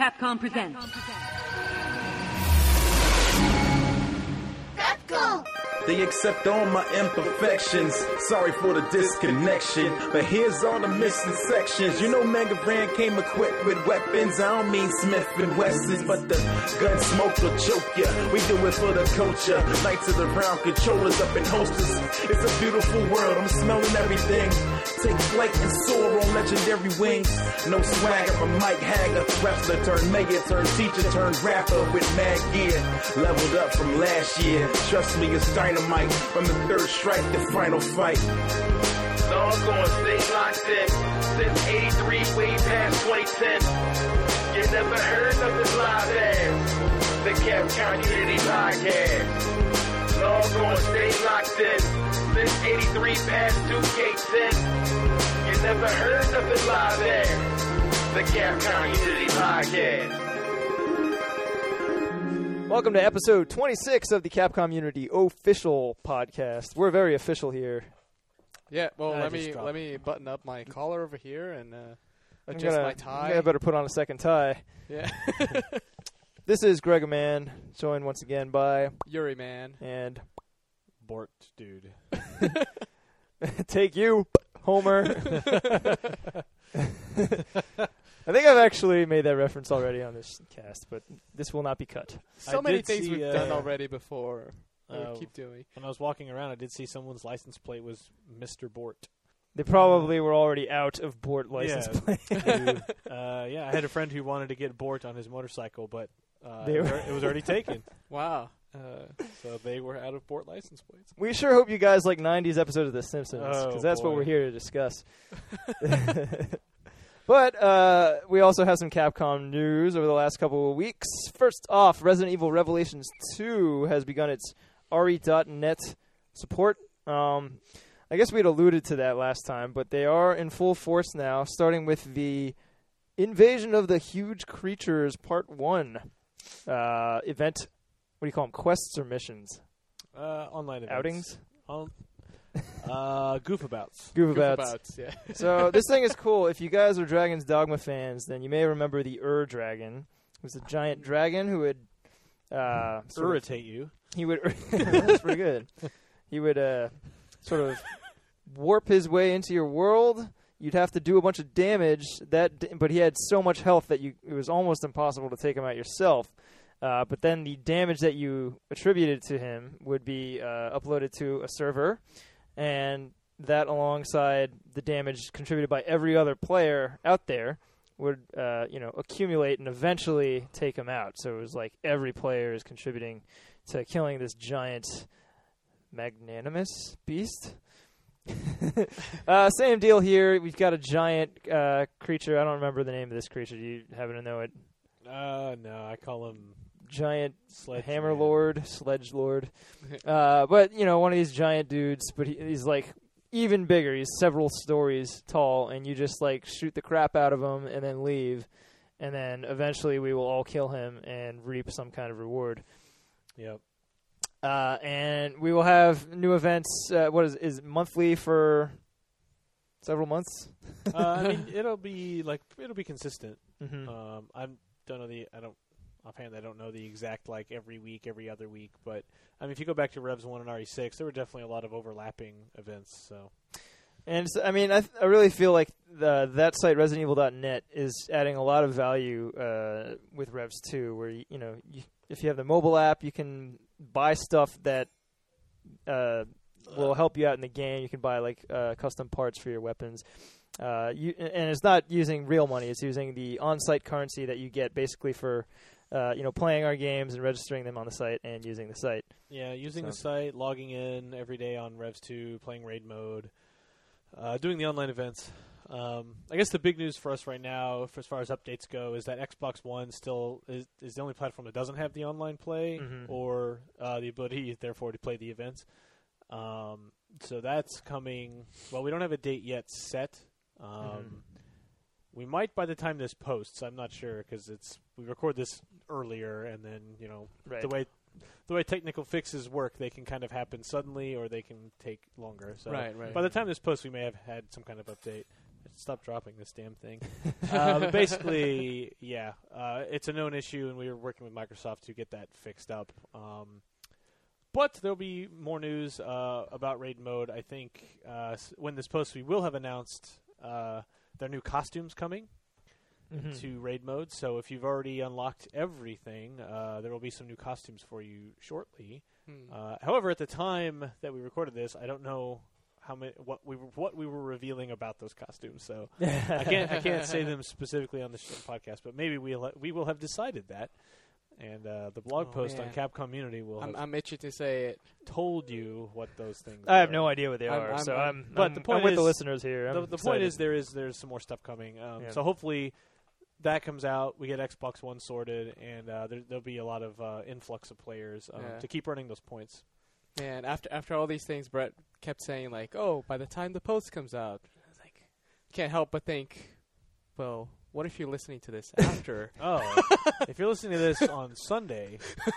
Capcom presents. Let's go! They accept all my imperfections. Sorry for the disconnection, but here's all the missing sections. You know, Mega Ran came equipped with weapons. I don't mean Smith and Wessons, but the gun smoke will choke ya. We do it for the culture. Knights of the round, controllers up in holsters. It's a beautiful world. I'm smelling everything. Take flight and soar on legendary wings. No swag, I'm a Mike Haggar. Wrestler turned mayor, turned teacher, turned rapper with mad gear. Leveled up from last year. Trust me, it's dynamite. From the third strike, the final fight. So gonna stay locked in. Since 83, way past 2010. You never heard of this live ass. The Capcom Unity Podcast. So I'm locked in. Since 83 past 2K10. You never heard of this live ass. The Capcom Unity Podcast. Welcome to episode 26 of the Capcom Unity official podcast. We're very official here. Yeah, well, I let me let me button up my collar over here and uh, I'm adjust gonna, my tie. I better put on a second tie. Yeah, This is Greg Man, joined once again by Yuri man. and Bort dude. take you, Homer. I think I've actually made that reference already on this cast, but this will not be cut. So I many did things see, we've done uh, already before. uh, keep doing. When I was walking around, I did see someone's license plate was Mr. Bort. They probably were already out of Bort license Yeah. plate. Uh, yeah, I had a friend who wanted to get Bort on his motorcycle, but uh, They were- it was already taken. Wow. Uh, so they were out of Bort license plates. we sure hope you guys like 90s episodes of The Simpsons, because Oh, that's what we're here to discuss. but uh, we also have some Capcom news over the last couple of weeks. First off, Resident Evil Revelations 2 has begun its RE.net support. Um, I guess we'd alluded to that last time, but they are in full force now, starting with the Invasion of the Huge Creatures Part 1 uh, event. What do you call them? Quests or missions? Uh, online events. Outings? On, uh, goofabouts. Goofabouts. Goofabouts, yeah. so this thing is cool. If you guys are Dragon's Dogma fans, then you may remember the Ur Dragon. It was a giant dragon who would uh, sort of- Irritate you. he would that's pretty good. He would uh, sort of warp his way into your world. You'd have to do a bunch of damage. That, but he had so much health that you it was almost impossible to take him out yourself. Uh, but then the damage that you attributed to him would be uh, uploaded to a server, and that alongside the damage contributed by every other player out there would uh, you know accumulate and eventually take him out. So it was like every player is contributing to killing this giant magnanimous beast. uh, same deal here. We've got a giant uh, creature. I don't remember the name of this creature. Do you happen to know it? Uh, no, I call him Giant Sledge Hammer Man. Lord, Sledge Lord. Uh, but you know, one of these giant dudes. But he, he's like even bigger. He's several stories tall, and you just like shoot the crap out of him and then leave. And then eventually we will all kill him and reap some kind of reward. Yep. Uh, and we will have new events. Uh, what is is it monthly for several months? uh, I mean, it'll be like it'll be consistent. Mm-hmm. Um, I don't know the I don't offhand I don't know the exact like every week, every other week, but I mean if you go back to Revs one and RE six, there were definitely a lot of overlapping events. So And so, I mean, I, th- I really feel like the, that site ResidentEvil.net is adding a lot of value uh, with Revs 2, where you, you know you, if you have the mobile app, you can buy stuff that uh, will help you out in the game. You can buy like uh, custom parts for your weapons. Uh, you, and it's not using real money; it's using the on-site currency that you get basically for uh, you know playing our games and registering them on the site and using the site. yeah, using the site, logging in every day on Revs two, playing raid mode, uh, doing the online events. Um, I guess the big news for us right now, for as far as updates go, is that Xbox One still is, is the only platform that doesn't have the online play Mhm. or uh, the ability, therefore, to play the events. Um, so that's coming. Well, we don't have a date yet set. Um, Mhm. We might by the time this posts. I'm not sure because it's we record this earlier, and then you know Right. the way the way technical fixes work, they can kind of happen suddenly or they can take longer. So Right, right. by the time this post, we may have had some kind of update. stop dropping this damn thing. uh, but basically, yeah, uh, it's a known issue, and we were working with Microsoft to get that fixed up. Um, but there'll be more news uh, about raid mode. I think uh, s- when this post, we will have announced uh, their new costumes coming Mhm. to raid mode. So if you've already unlocked everything, uh, there will be some new costumes for you shortly. Hmm. Uh, however, at the time that we recorded this, I don't know how many what we were, what we were revealing about those costumes. So I can't I can't say them specifically on the podcast, but maybe we'll we will have decided that. And uh, the blog Oh, post on man. Capcom Unity will I'm, I'm itchy to say it. told you what those things. Are I have are. no idea what they I'm- are, I'm- so I'm- but the point with the listeners here. The, the point is there is there's some more stuff coming. Um, Yeah. So hopefully that comes out. We get Xbox One sorted, and uh, there, there'll be a lot of uh, influx of players um, Yeah. to keep running those points. And after after all these things, Brett kept saying like, "Oh, by the time the post comes out," I was like, can't help but think, well, what if you're listening to this after? Oh, if you're listening to this on Sunday,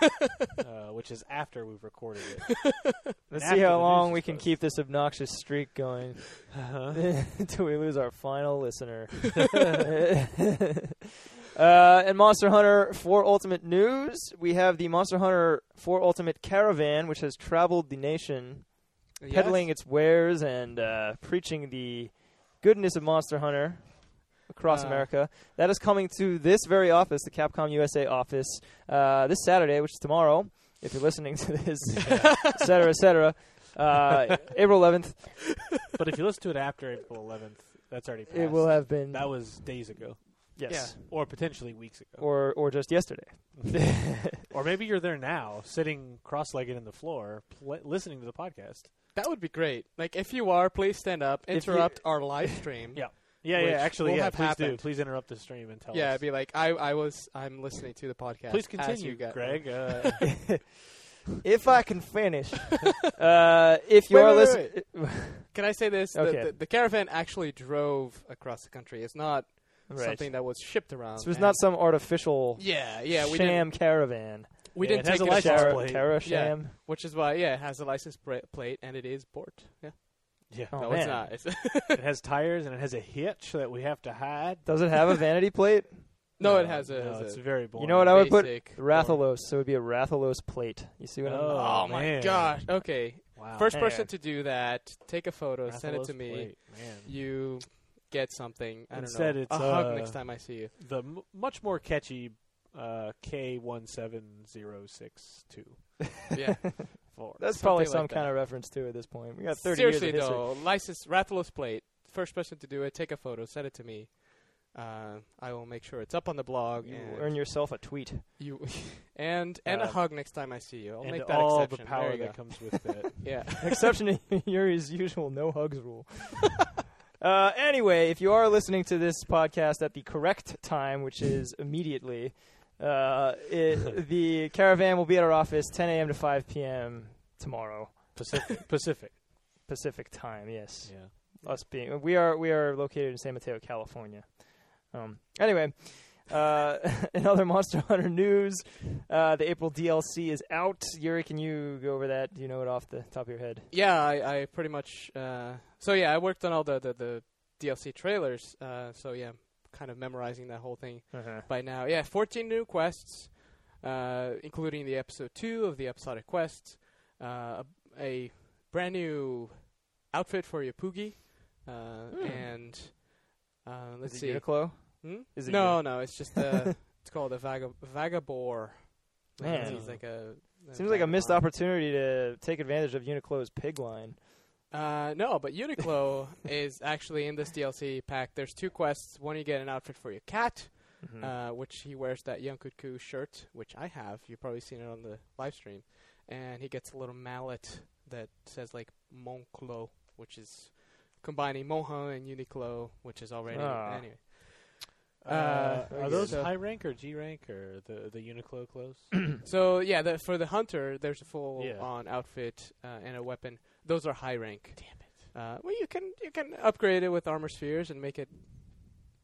uh, which is after we've recorded it, Let's see how long we can keep this obnoxious streak going until we lose our final listener. uh, and Monster Hunter 4 Ultimate News, we have the Monster Hunter 4 Ultimate Caravan, which has traveled the nation, peddling its wares and uh, preaching the goodness of Monster Hunter across Uh, America. That is coming to this very office, the Capcom USA office, uh, this Saturday, which is tomorrow. If you're listening to this, et cetera, et cetera. Uh, April 11th. but if you listen to it after April 11th, that's already passed. It will have been That was days ago, yes, or potentially weeks ago, or or just yesterday. or maybe you're there now, sitting cross-legged in the floor, pl- listening to the podcast. That would be great. Like, if you are, please stand up, interrupt our live stream. Yeah. Yeah, yeah. Actually, yeah. have Please do. Please interrupt the stream and tell us. Yeah, us. be like, I, I was, I'm listening to the podcast. Please continue, you Greg. Uh, if I can finish, uh, if you Wait, are listening, Can I say this? Okay. The, the, the caravan actually drove across the country. It's not right. something that was shipped around. It was not some artificial Yeah, yeah. We sham caravan. We Yeah, didn't it has take a it license plate. Cara Yeah. which is why yeah, it has a license plate and it is Bort. Yeah. Yeah. Oh, no, man. it's not. It's it has tires and it has a hitch that we have to hide. Does it have a vanity plate? no, it has a. No, has it's a very boring. You know what I would put? basic Rathalos. So it would be a Rathalos plate. You see what I'm? Oh, Oh, my man. gosh. Okay. Wow. First Man. person to do that, take a photo, send it to me. plate, Man. You get something. I don't Instead know. it's, a hug uh, next time I see you. The m- much more catchy uh, K one seven zero six two Yeah. four. That's Something probably like some that. kind of reference to at this point. We got 30 Seriously years of history. though, license Rathalos plate. First person to do it, take a photo, send it to me. Uh, I will make sure it's up on the blog. You and earn yourself a tweet. You and and Uh, a hug next time I see you. I'll and make that all exception. the power that comes with that. Yeah. Exception to Yuri's usual no hugs rule. uh, anyway, if you are listening to this podcast at the correct time, which is immediately, uh, it, the caravan will be at our office 10 a.m. to 5 p.m. tomorrow Pacific. Pacific. Pacific time. Yes, Yeah. us being we are we are located in San Mateo, California. Um, anyway, uh, in other Monster Hunter news, uh, the April DLC is out. Yuri, can you go over that? Do you know it off the top of your head? Yeah, I, I pretty much. Uh, so yeah, I worked on all the the, the DLC trailers. Uh, so yeah, I'm kind of memorizing that whole thing Uh-huh. by now. Yeah, 14 new quests, uh, including the episode two of the episodic quests, uh, a, a brand new outfit for your Poogie, uh, Hmm. and uh, let's Is see. it Uniqlo? Hmm? Is it no, no, it's just uh, it's called a vaga vagabore. Man. He's like a. Seems like a missed vagabond. opportunity to take advantage of Uniqlo's pig line. Uh, no, but Uniqlo is actually in this DLC pack. There's two quests. One, you get an outfit for your cat, Mhm. uh, which he wears that Yian Kut-Ku shirt, which I have. You've probably seen it on the live stream. And he gets a little mallet that says like Monclo, which is combining Mohan and Uniqlo, which is already Ah. anyway. Uh, Uh, are those so- high rank or G rank or the the Uniqlo clothes? So yeah, the, for the hunter, there's a full Yeah. on outfit uh, and a weapon. Those are high rank. Damn it. Uh, well, you can you can upgrade it with armor spheres and make it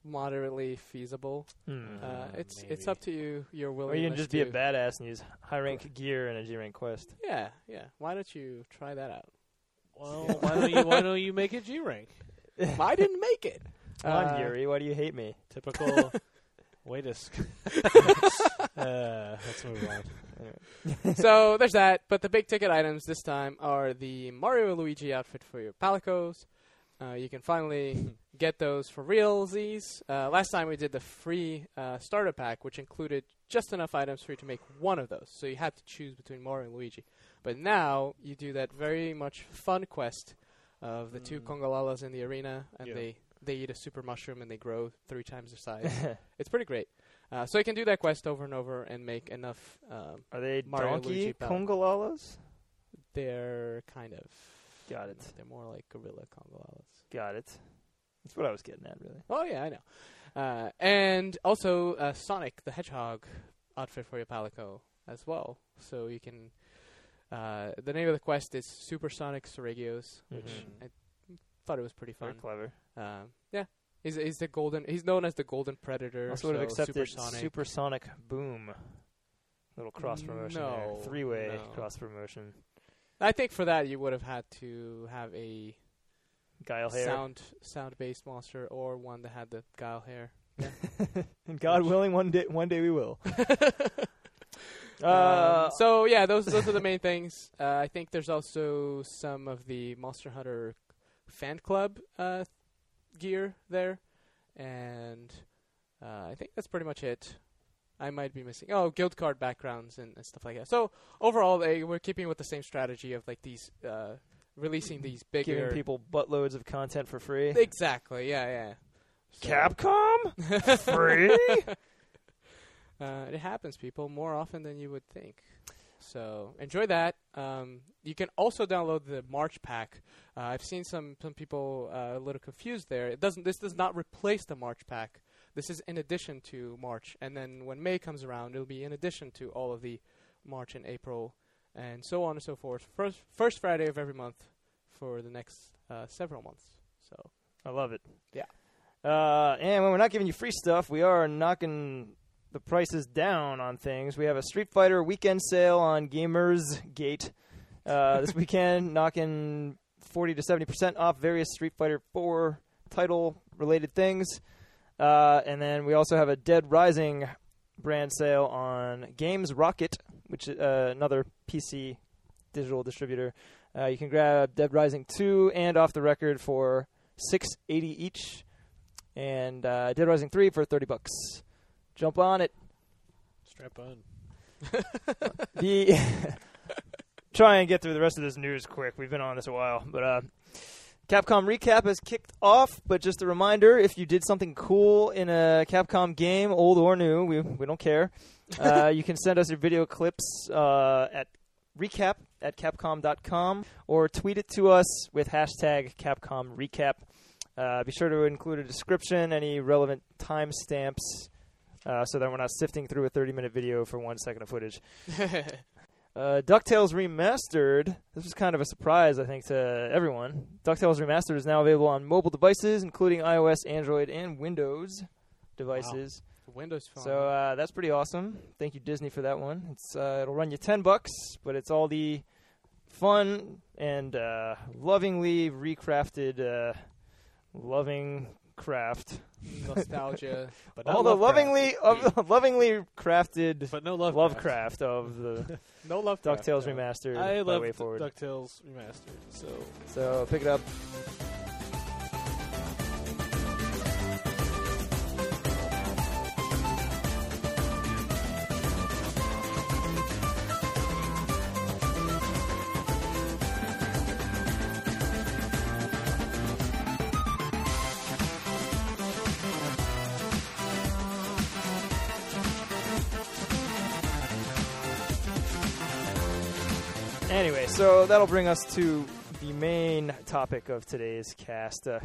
moderately feasible. Hmm. Uh, it's it's up to you. Your willingness. or you can just be a badass and use high rank gear in a G rank quest. Yeah, yeah. Why don't you try that out? Well, why don't you why don't you make it G rank? I didn't make it. Come on, Uh, Yuri. Why do you hate me? Typical. Wait a sec. uh, let's move on. so there's that. But the big ticket items this time are the Mario and Luigi outfit for your Palicos. Uh, you can finally get those for realsies. Uh, last time we did the free uh, starter pack, which included just enough items for you to make one of those. So you had to choose between Mario and Luigi. But now you do that very much fun quest of the two Mm. Congalalas in the arena, and Yeah. they they eat a super mushroom and they grow three times their size. it's pretty great. Uh, so you can do that quest over and over and make enough um, Are they Mario donkey. Congalalas? they're kind of Got it. They're more like gorilla Congalalas. Got it. That's what I was getting at, really. Oh yeah, I know. Uh, and also uh, Sonic the Hedgehog outfit for your Palico as well. So you can. Uh, the name of the quest is Supersonic Seregios, which Mhm. I thought it was pretty fun. Very clever. Um, yeah, he's he's the golden. He's known as the Golden Predator. Also would have so accepted Supersonic. Supersonic Boom. Little cross promotion No, there. Three way no. cross promotion. I think for that you would have had to have a Guile hair. sound sound based monster or one that had the guile hair. and God willing, one day one day we will. Um, Uh, so yeah, those those are the main things. Uh, I think there's also some of the Monster Hunter fan club uh, gear there, and uh, I think that's pretty much it. I might be missing oh guild card backgrounds and, and stuff like that. So overall, they, we're keeping with the same strategy of like these uh, releasing these bigger giving people buttloads of content for free. exactly yeah yeah. So- Capcom free. Uh, it happens, people, more often than you would think. So enjoy that. Um, you can also download the March pack. Uh, I've seen some some people uh, a little confused there. It doesn't. This does not replace the March pack. This is in addition to March, and then when May comes around, it'll be in addition to all of the March and April, and so on and so forth. First first Friday of every month for the next uh, several months. So I love it. Yeah. Uh, and when we're not giving you free stuff, we are knocking the prices down on things. We have a Street Fighter weekend sale on Gamers Gate uh, this weekend, knocking 40 to 70 percent off various Street Fighter 4 title related things. Uh, and then we also have a Dead Rising brand sale on Games Rocket, which is uh, another PC digital distributor. Uh, you can grab Dead Rising 2 and Off the Record for 680 each, and uh, Dead Rising 3 for 30 bucks. Jump on it. Strap on. The try and get through the rest of this news quick. We've been on this a while, but uh, Capcom recap has kicked off. But just a reminder: if you did something cool in a Capcom game, old or new, we we don't care. Uh, you can send us your video clips uh, at recap at capcom.com or tweet it to us with hashtag Capcom recap. Uh, be sure to include a description, any relevant timestamps, uh, so that we're not sifting through a 30 minute video for one second of footage. Uh, DuckTales Remastered. This was kind of a surprise, I think, to everyone. DuckTales Remastered is now available on mobile devices, including iOS, Android, and Windows devices. Windows Phone. So uh, that's pretty awesome. Thank you, Disney, for that one. It's uh, it'll run you ten bucks, but it's all the fun and uh, lovingly recrafted, uh, loving craft. nostalgia. But not all the Lovecraft. lovingly, of, lovingly crafted But no love. Lovecraft of the no love. DuckTales Remastered. I by love Way Forward. DuckTales remastered. So So pick it up. So that'll bring us to the main topic of today's cast. Uh,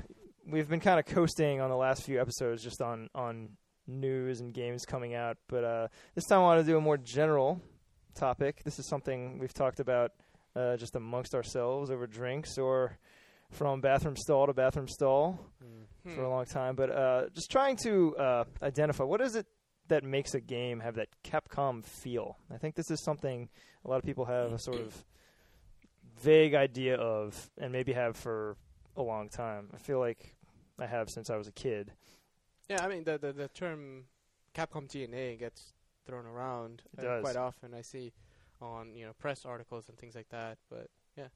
we've been kind of coasting on the last few episodes just on, on news and games coming out, but uh, this time I want to do a more general topic. This is something we've talked about uh, just amongst ourselves over drinks or from bathroom stall to bathroom stall Hmm. for a long time, but uh, just trying to uh, identify what is it that makes a game have that Capcom feel. I think this is something a lot of people have a sort of vague idea of, and maybe have for a long time. I feel like I have since I was a kid. Yeah, I mean the the, the term Capcom DNA gets thrown around uh, quite often. I see on you know press articles and things like that. But yeah.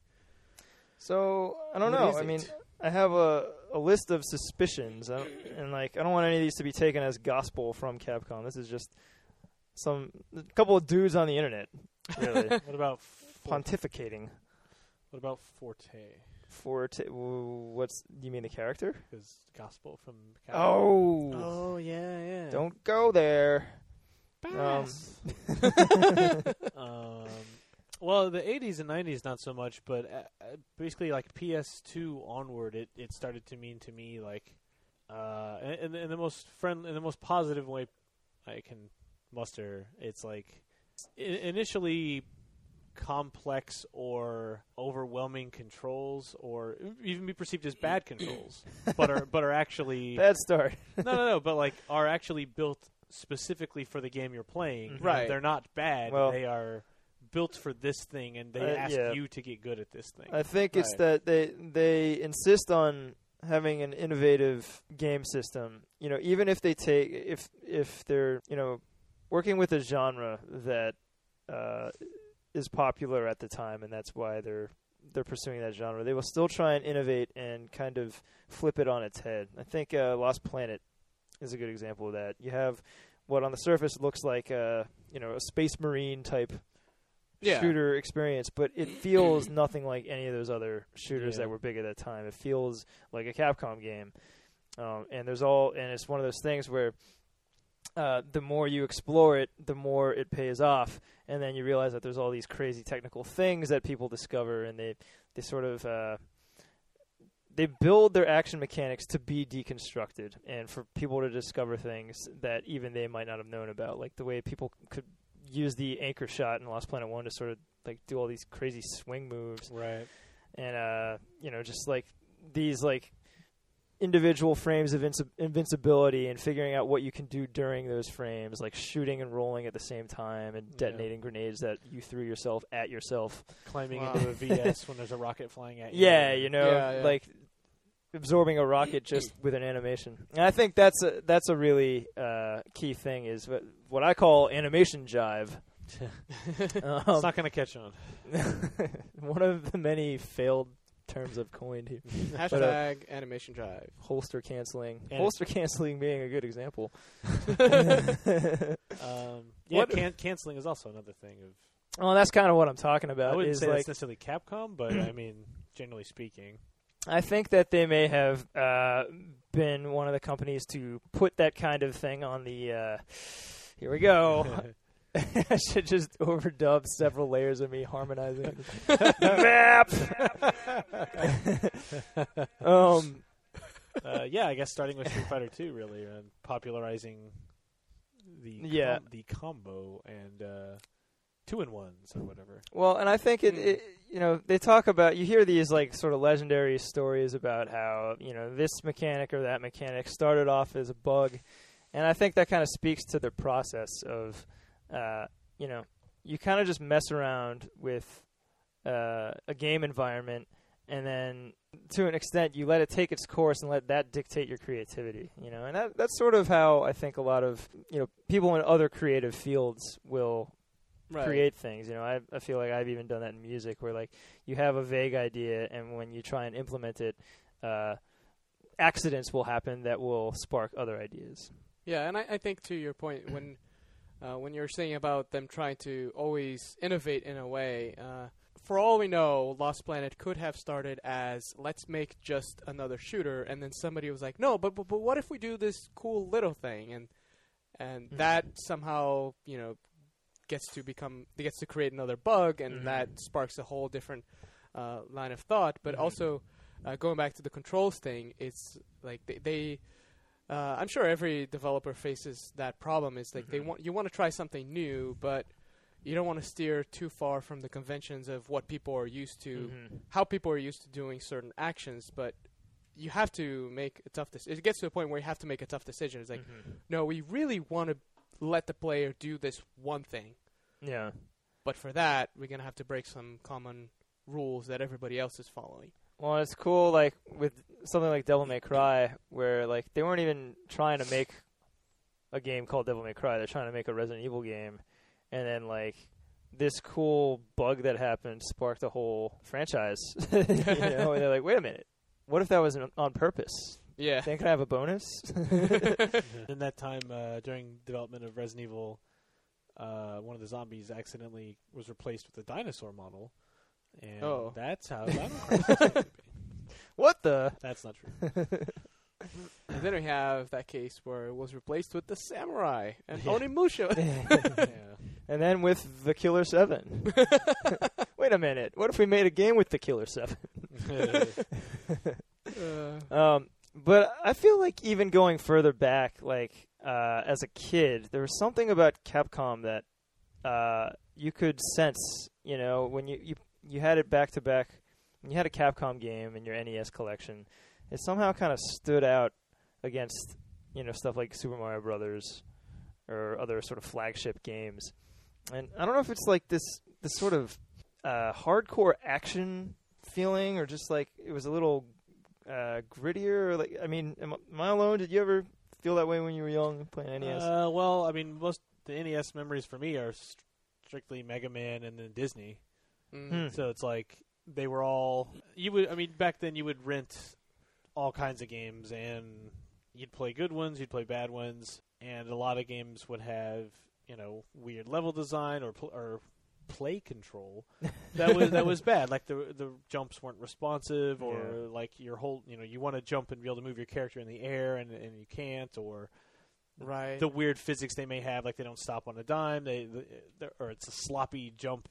So I don't What know. I mean. I have a a list of suspicions, I and like I don't want any of these to be taken as gospel from Capcom. This is just some a couple of dudes on the internet, really What about pontificating. What about Forte? Forte, what's you mean the character? Because gospel from Capcom. Oh, oh yeah, yeah. don't go there. Um, um, well, the 80s and 90s not so much, but uh, uh, basically like PS2 onward, it, it started to mean to me like, uh, in, in the most friend, in the most positive way I can muster. It's like i- initially complex or overwhelming controls, or even be perceived as bad controls, but are but are actually Bad start. no, no, no, but like are actually built specifically for the game you're playing. Mhm. Right. They're not bad. Well- they are built for this thing, and they Uh, ask yeah. you to get good at this thing. I think it's that they they insist on having an innovative game system. You know, even if they take if if they're you know working with a genre that uh, is popular at the time, and that's why they're they're pursuing that genre. They will still try and innovate and kind of flip it on its head. I think uh, Lost Planet is a good example of that. You have what on the surface looks like a you know a space marine type Yeah. shooter experience, but it feels nothing like any of those other shooters Yeah. that were big at that time. It feels like a Capcom game, um, and there's all, and it's one of those things where uh, the more you explore it, the more it pays off, and then you realize that there's all these crazy technical things that people discover, and they they sort of uh, they build their action mechanics to be deconstructed, and for people to discover things that even they might not have known about, like the way people could use the anchor shot in Lost Planet One to sort of like do all these crazy swing moves, right. and uh, you know, just like these like individual frames of inci- invincibility and figuring out what you can do during those frames, like shooting and rolling at the same time and Yeah. detonating grenades that you threw yourself at yourself. Climbing Wow. into a VS when there's a rocket flying at you. Yeah, you know, Yeah, yeah. like absorbing a rocket just with an animation. And I think that's a that's a really uh, key thing is what, what I call animation jive. it's um, not going to catch on. one of the many failed terms I've coined here. Hashtag animation drive. Holster canceling. And- Holster canceling being a good example. Um, yeah, What- can- canceling is also another thing of. well, that's kind of what I'm talking about. I wouldn't Is say like that's necessarily Capcom, but I mean, generally speaking, I think that they may have uh, been one of the companies to put that kind of thing on the. Uh, here we go. I should just overdub several layers of me harmonizing. Map. um, uh, yeah, I guess starting with Street Fighter Two, really, and popularizing the Yeah. com- the combo and uh, two in ones or whatever. well, and I think it, Hmm. it. You know, they talk about. You hear these like sort of legendary stories about how you know this mechanic or that mechanic started off as a bug, and I think that kind of speaks to the process of, uh, you know, you kind of just mess around with uh, a game environment, and then to an extent you let it take its course and let that dictate your creativity. You know, and that that's sort of how I think a lot of you know people in other creative fields will Right. create things. You know, I I feel like I've even done that in music, where like you have a vague idea, and when you try and implement it, uh, accidents will happen that will spark other ideas. Yeah, and I, I think to your point when uh, when you're saying about them trying to always innovate in a way, uh, for all we know, Lost Planet could have started as let's make just another shooter, and then somebody was like, no, but but, but what if we do this cool little thing, and and Mhm. that somehow you know gets to become gets to create another bug, and Mhm. that sparks a whole different uh, line of thought. But Mhm. also uh, going back to the controls thing, it's like they. they uh, I'm sure every developer faces that problem. Is like they Mhm. want you want to try something new, but you don't want to steer too far from the conventions of what people are used to, Mhm. how people are used to doing certain actions. But you have to make a tough decision. It gets to a point where you have to make a tough decision. It's like, Mhm. no, we really want to let the player do this one thing, yeah. but for that, we're gonna have to break some common rules that everybody else is following. Well, it's cool, like with something like Devil May Cry, where like they weren't even trying to make a game called Devil May Cry. They're trying to make a Resident Evil game, and then like this cool bug that happened sparked a whole franchise. you know, and they're like, wait a minute, what if that was on- on purpose? Yeah. Then could I have a bonus? In that time, uh, during development of Resident Evil, uh, one of the zombies accidentally was replaced with a dinosaur model, and Oh. that's how Dino Crisis came what the? That's not true. And then we have that case where it was replaced with the samurai and Yeah. Onimusha. yeah. And then with the Killer Seven. Wait a minute. What if we made a game with the Killer Seven? uh, Um, but I feel like even going further back, like uh, as a kid, there was something about Capcom that uh, you could sense. You know, when you you you had it back to back, you had a Capcom game in your NES collection, it somehow kind of stood out against you know stuff like Super Mario Brothers or other sort of flagship games. And I don't know if it's like this this sort of uh, hardcore action feeling, or just like it was a little uh, grittier. Like, I mean, am, am I alone? Did you ever feel that way when you were young playing NES? Uh, well, I mean, most the NES memories for me are strictly Mega Man and then Disney. Mm. So it's like they were all you would. I mean, back then you would rent all kinds of games, and you'd play good ones, you'd play bad ones, and a lot of games would have you know weird level design or pl- or play control that was that was bad. Like the the jumps weren't responsive, or Yeah. like your whole you know you want to jump and be able to move your character in the air, and and you can't, or Right. the weird physics they may have, like they don't stop on a dime, they, they or it's a sloppy jump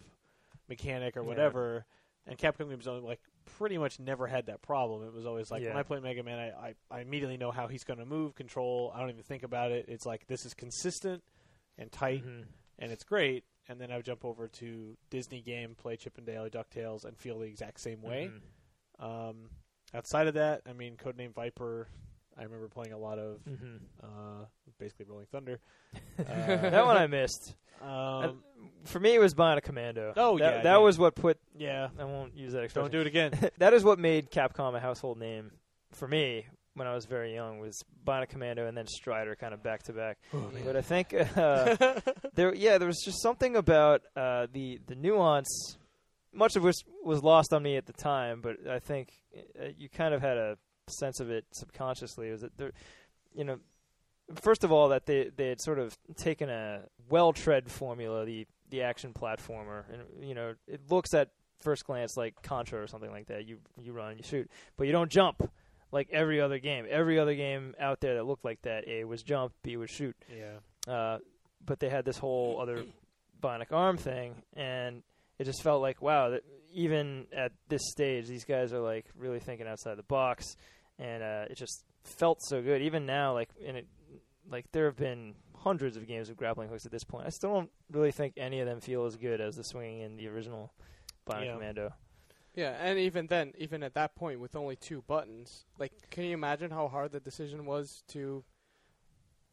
mechanic or Yeah. whatever. And Capcom games only like pretty much never had that problem. It was always like when I play Mega Man, I, I, I immediately know how he's going to move, control. I don't even think about it. It's like this is consistent and tight, Mhm. and it's great. And then I would jump over to Disney game, play Chip 'n Dale or Ducktales, and feel the exact same way. Mhm. Um, outside of that, I mean, Codename Viper. I remember playing a lot of Mhm. uh, basically Rolling Thunder. that one I missed. Um, For me, it was Bionic Commando. Oh, that, yeah, that yeah. was what put. yeah, I won't use that expression. don't do it again. that is what made Capcom a household name for me when I was very young. Was Bionic Commando and then Strider, kind of back to back. But I think uh, there, yeah, there was just something about uh, the the nuance, much of which was lost on me at the time. But I think uh, you kind of had a sense of it subconsciously. Was that there, you know, first of all, that they they had sort of taken a well tread formula, the the action platformer, and you know, it looks at first glance like Contra or something like that. You you run, you shoot, but you don't jump. Like every other game, every other game out there that looked like that, A was jump, B was shoot. yeah, Uh, but they had this whole other bionic arm thing, and it just felt like wow. That even at this stage, these guys are like really thinking outside the box, and uh, it just felt so good. Even now, like in it, like there have been hundreds of games with grappling hooks at this point. I still don't really think any of them feel as good as the swinging in the original Bionic Yeah. Commando. Yeah, and even then, even at that point, with only two buttons, like, can you imagine how hard the decision was to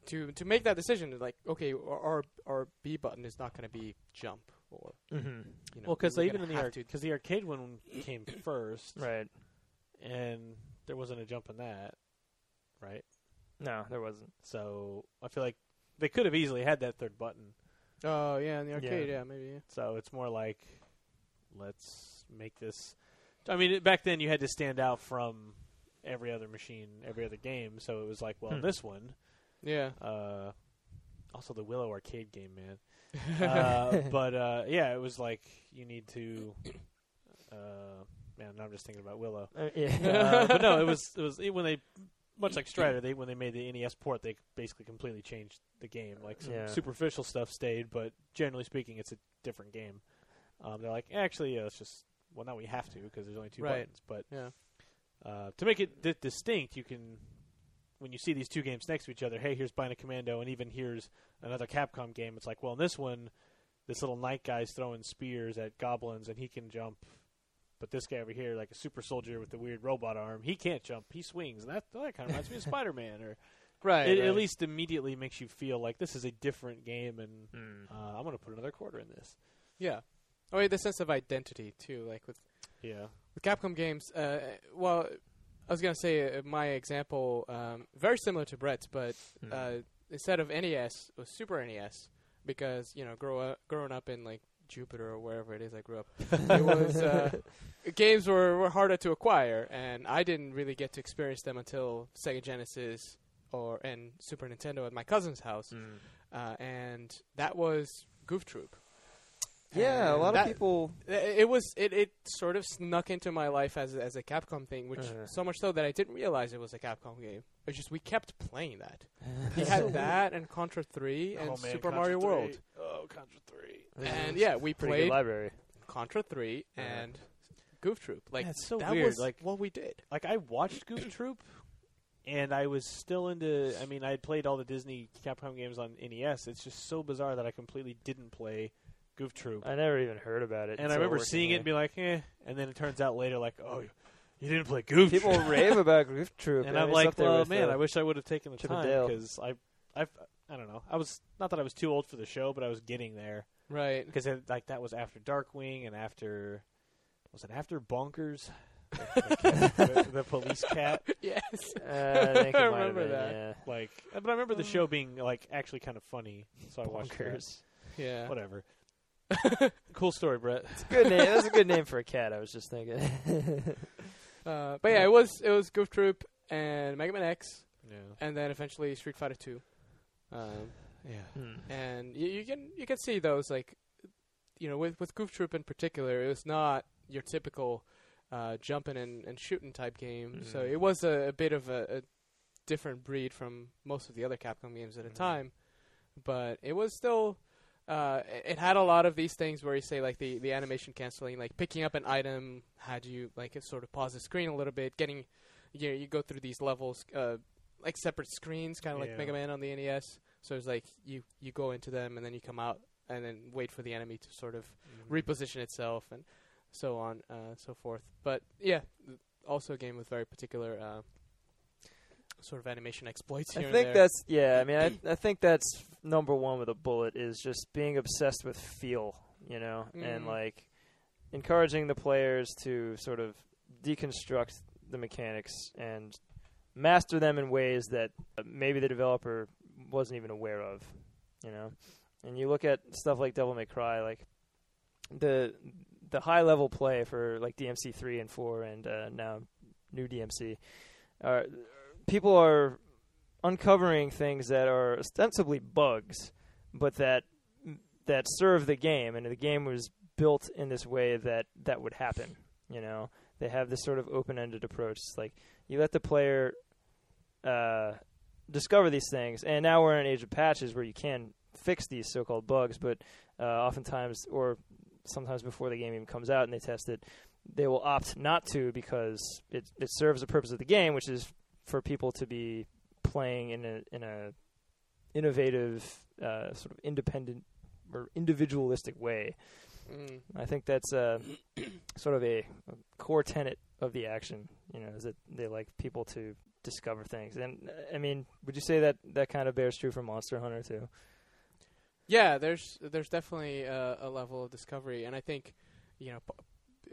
to to make that decision? Like, okay, our our, our B button is not going to be jump, or Mm-hmm. you know, well, because even in the have to- because the arcade one came first, Right? and there wasn't a jump in that, right? No, there wasn't. So I feel like they could have easily had that third button. Oh yeah, in the arcade, Yeah. yeah, maybe. Yeah. So it's more like, let's make this. I mean, back then you had to stand out from every other machine, every other game. So it was like, well, Hmm. this one, Yeah. uh, also the Willow arcade game, man. uh, but uh, yeah, it was like you need to. Uh, man, now I'm just thinking about Willow. Uh, yeah. Uh, but no, it was it was when they much like Strider. They when they made the NES port, they basically completely changed the game. Like some Yeah. superficial stuff stayed, but generally speaking, it's a different game. Um, they're like, actually, yeah, it's just well now we have to because there's only two Right. buttons. But Yeah. uh, to make it di- distinct, you can when you see these two games next to each other. Hey, here's Bionic Commando, and even here's another Capcom game. It's like, well, in this one, this little knight guy's throwing spears at goblins, and he can jump. But this guy over here, like a super soldier with the weird robot arm, he can't jump. He swings, and that that kind of reminds me of Spider Man. Or Right. it right. at least immediately makes you feel like this is a different game, and Mm. uh, I'm going to put another quarter in this. Yeah. Oh, yeah, the sense of identity too, like with Yeah, with Capcom games, uh, well, I was gonna say uh, my example um, very similar to Brett's, but uh, instead of NES, it was Super NES because you know, grow up, growing up in like Jupiter or wherever it is I grew up, it was uh, games were, were harder to acquire, and I didn't really get to experience them until Sega Genesis or and Super Nintendo at my cousin's house, Mm. uh, and that was Goof Troop. Yeah, a lot that- of people. it was it, it sort of snuck into my life as a, as a Capcom thing, which Uh-huh. so much so that I didn't realize it was a Capcom game. It's just we kept playing that. He had that and Contra Three and oh, man, Super Contra Mario 3. World, Oh, Contra 3. and yeah, we pretty played good library. Contra Three Uh-huh. and Goof Troop. Like Yeah, so that weird, was like- what we did. Like, I watched Goof Troop, and I was still into. I mean, I had played all the Disney Capcom games on NES. It's just so bizarre that I completely didn't play Goof Troop. I never even heard about it. and I until remember working seeing it there. and being like, eh. And then it turns out later, like, oh, you didn't play Goof People Troop. rave about Goof Troop, and I I'm like, up well, man, uh, I wish I would have taken the Chip and time Dale. because I, I, I don't know. I was not that I was too old for the show, but I was getting there Right. because like that was after Darkwing and after was it after Bonkers, the, the, the- the police cat. yes. Uh, I think it I might have remember been, that. Yeah. Like, but I remember the show being like actually kind of funny, so I watched that. Bonkers. Yeah. Whatever. cool story, Brett. It's a good name. That's a good name for a cat. I was just thinking. Uh, but yeah, it was it was Goof Troop and Mega Man X, Yeah. and then eventually Street Fighter Two. Um, Yeah. Hmm. and you, you can you can see those like you know with with Goof Troop in particular it was not your typical uh, jumping and, and shooting type game so Mhm. it was a, a bit of a, a different breed from most of the other Capcom games at the Mhm. time but it was still uh, it- had a lot of these things where you say like the, the animation canceling like picking up an item had you like it sort of pause the screen a little bit getting you know, you go through these levels uh, like separate screens kind of like Mega Man on the NES so it's like you you go into them and then you come out and then wait for the enemy to sort of Mm-hmm. reposition itself and so on uh, so forth. But yeah, also a game with very particular uh, sort of animation exploits I think and there. that's yeah. I mean, I I think that's number one with a bullet is just being obsessed with feel, you know, and Mhm. like encouraging the players to sort of deconstruct the mechanics and master them in ways that maybe the developer wasn't even aware of, you know. And you look at stuff like Devil May Cry, like the the high level play for like DMC three and four, and uh, now new DMC. Uh, people are uncovering things that are ostensibly bugs, but that that serve the game, and the game was built in this way that that would happen. You know, they have this sort of open-ended approach. It's like you let the player uh, discover these things, and now we're in an age of patches where you can fix these so-called bugs, but uh, oftentimes, or sometimes before the game even comes out and they test it, they will opt not to because it it serves the purpose of the game, which is for people to be playing in a in a innovative, uh, sort of independent or individualistic way. Mm. I think that's uh, sort of a, a core tenet of the action. You know, is that they like people to discover things. And uh, I mean, would you say that that kind of bears true for Monster Hunter too? Yeah, there's there's definitely a, a level of discovery, and I think you know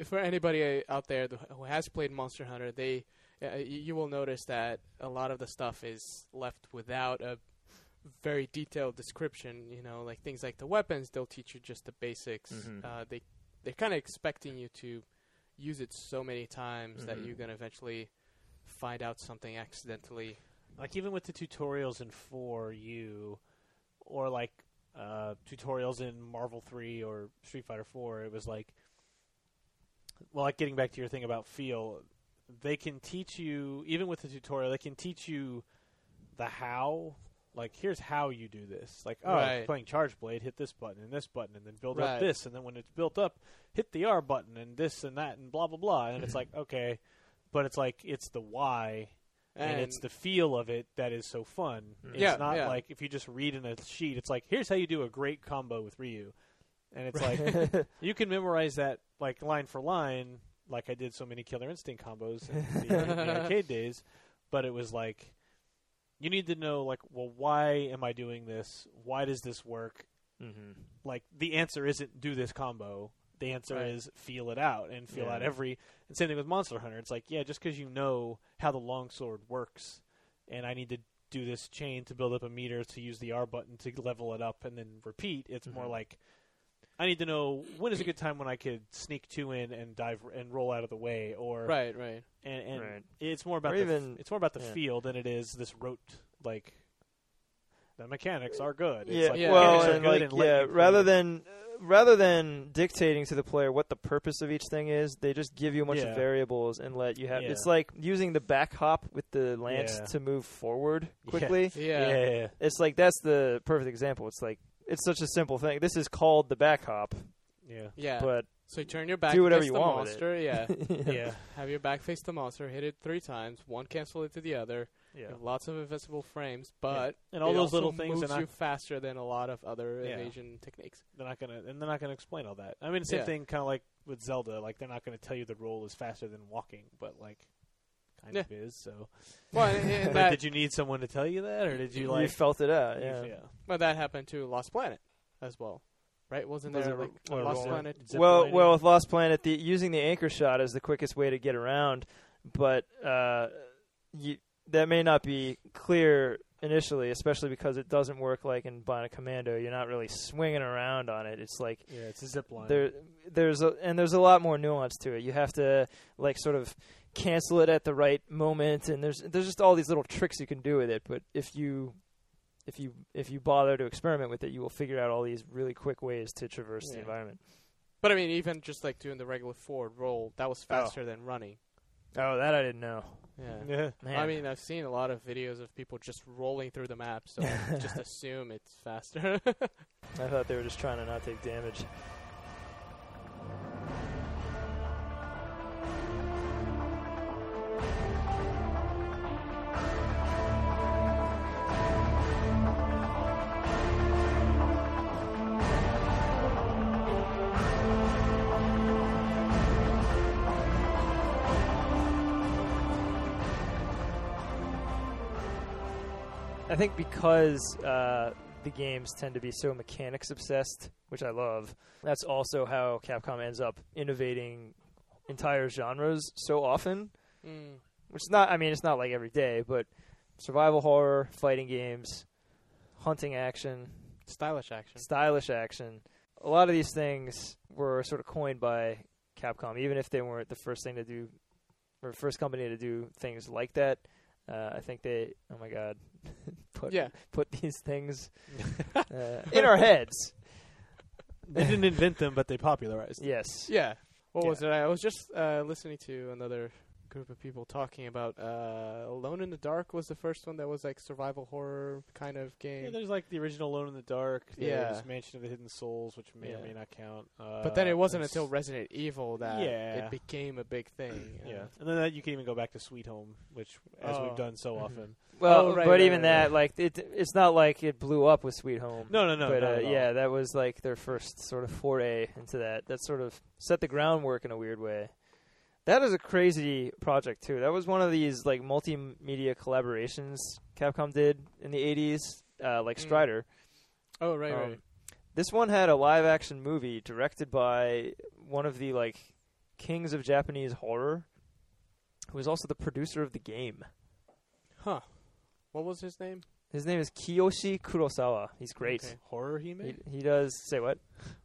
for anybody out there who has played Monster Hunter, they uh, you will notice that a lot of the stuff is left without a very detailed description. You know, like things like the weapons, they'll teach you just the basics. Mhm. Uh, they they're kind of expecting you to use it so many times that Mhm. you're gonna eventually find out something accidentally. like even with the tutorials in 4U or like uh, tutorials in Marvel 3 or Street Fighter 4 it was like well like getting back to your thing about feel they can teach you even with the tutorial they can teach you the how like here's how you do this like oh Right. playing charge blade hit this button and this button and then build Right. up this and then when it's built up hit the R button and this and that and blah blah blah and it's like okay but it's like it's the why and, it's the feel of it that is so fun. Mm. It's Yeah, not yeah. like if you just read in a sheet, it's like here's how you do a great combo with Ryu, and it's like you can memorize that like line for line, like I did so many Killer Instinct combos in the, the arcade days. But it was like you need to know like, well, why am I doing this? Why does this work? mm-hmm. Like the answer isn't do this combo. the answer Right. is feel it out and feel Yeah. out every. And same thing with Monster Hunter. It's like yeah, just because you know how the longsword works, and I need to do this chain to build up a meter to use the R button to level it up and then repeat. It's more Mhm. like I need to know when is a good time when I could sneak two in and dive and roll out of the way, or Right, right. and, and Right. it's more about Or the even- f- it's more about the yeah. feel than it is this rote like the mechanics are good. It's yeah, like, Yeah. well, and good like and yeah, rather it. than rather than dictating to the player what the purpose of each thing is, they just give you a bunch Yeah. of variables and let you have. Yeah. It's like using the back hop with the lance Yeah. to move forward Yeah. quickly. Yeah. yeah, yeah, It's like that's the perfect example. It's like it's such a simple thing. This is called the back hop, yeah, Yeah. but so you turn your back do whatever face you the want with it. monster. Yeah. yeah, yeah. Have your back face the monster, hit it three times, one cancel it to the other. You have lots of invisible frames, but And all it those also little things moves you faster than a lot of other Yeah. evasion techniques. they're not gonna and they're not gonna explain all that. I mean, same Yeah. thing, kind of like with Zelda. Like they're not gonna tell you the roll is faster than walking, but like kind Yeah. of is. So, Well, and, and that, did you need someone to tell you that, or did you you like? felt it out. you- Yeah. well, that happened to Lost Planet as well, right? Wasn't Was there like ro- what, Lost? Planet? Zip well, well, with Lost Planet, the using the anchor shot is the quickest way to get around, but uh, you, that may not be clear initially, especially because it doesn't work like in Bionic Commando. You're not really swinging around on it. It's like yeah, it's a zip line. there, there's a, and there's a lot more nuance to it. You have to like sort of cancel it at the right moment, and there's there's just all these little tricks you can do with it. But if you if you if you bother to experiment with it, you will figure out all these really quick ways to traverse the environment. But I mean, even just like doing the regular forward roll, that was Oh. faster than running. Oh, that I didn't know. Yeah. yeah. I mean, I've seen a lot of videos of people just rolling through the map, so I just assume it's faster. I thought they were just trying to not take damage. I think because uh, the games tend to be so mechanics obsessed, which I love, that's also how Capcom ends up innovating entire genres so often. mm. Which is not, I mean, it's not like every day, but survival horror, fighting games, hunting action, Stylish action. stylish action. A lot of these things were sort of coined by Capcom, even if they weren't the first thing to do, or first company to do things like that. Uh, I think they, oh my god, put Yeah. put these things uh, in our heads. they didn't invent them, but they popularized. them. Yes. Yeah. What Yeah. was it? I was just uh, listening to another group of people talking about uh, Alone in the Dark was the first one that was like survival horror kind of Yeah, game. there's like the original Alone in the Dark. There's Yeah. Mansion of the Hidden Souls, which may or may not count. Uh, but then it wasn't until Resident Evil that Yeah. it became a big thing. Yeah, and then that you can even go back to Sweet Home, which as Oh. we've done so Mhm. often. Well, Oh, right, but right, even right, that, like, it, it's not like it blew up with Sweet Home. No, no, no. but uh, yeah, that was like their first sort of foray into that. That sort of set the groundwork in a weird way. That is a crazy project too. That was one of these like multimedia collaborations Capcom did in the '80s, uh, like Mm. Strider. Oh right, Um, right. This one had a live action movie directed by one of the like kings of Japanese horror, who was also the producer of the game. Huh. What was his name? His name is Kiyoshi Kurosawa. He's great. Okay. horror Hime, He, he does say what?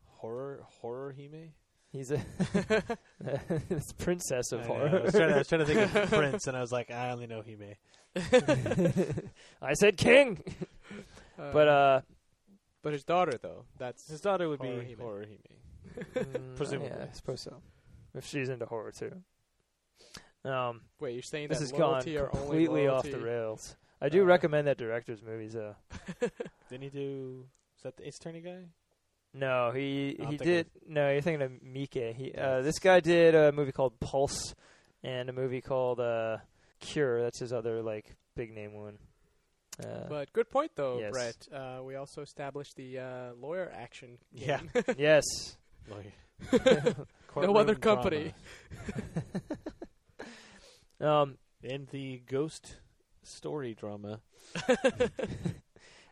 horror horror Hime. He's a it's princess of I, know, I horror. was trying to, I was trying to think of Prince, and I was like, I only know Hime. I said king, but uh, but his daughter though. That's His daughter would Horror be Hime. horror Hime. mm, Presumably. yeah, I suppose so. If she's into horror too. Um, wait. You're saying this that has gone loyalty completely off the rails. I do Uh, recommend that director's movies though. Didn't he do? Is that the Ace Attorney guy? No, he he did. No, you're thinking of Miike. He uh, this guy did a movie called Pulse and a movie called uh, Cure. That's his other like big name one. Uh, But good point though, Yes. Brett. Uh, we also established the uh, lawyer action. Yeah. yes. Like, no other company. Um, and the ghost story drama.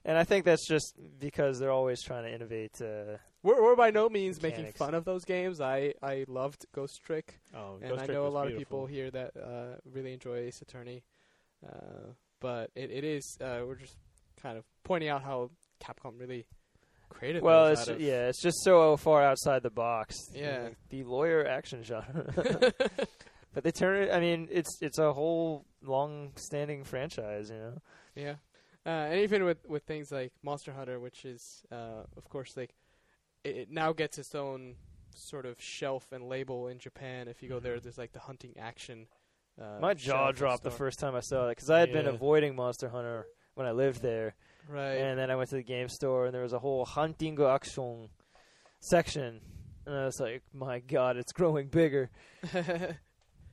and I think that's just because they're always trying to innovate uh, we're, we're by no means making fun of those games. I I loved Ghost Trick, Oh, and Ghost I Trick know a lot beautiful. of people here that uh, really enjoy Ace Attorney. Uh, but it, it is uh, we're just kind of pointing out how Capcom really created. Well, those it's out yeah, it's just so far outside the box. Yeah. Like, the lawyer action genre. but they turn it. I mean, it's it's a whole long-standing franchise. You know. Yeah, uh, and even with with things like Monster Hunter, which is uh, of course like it, it now gets its own sort of shelf and label in Japan. If you go there, there's like the hunting action. Uh, Mm-hmm. My jaw dropped the first time I saw it because I had been avoiding Monster Hunter when I lived there, right. and then I went to the game store and there was a whole hunting action section, and I was like, "My God, it's growing bigger."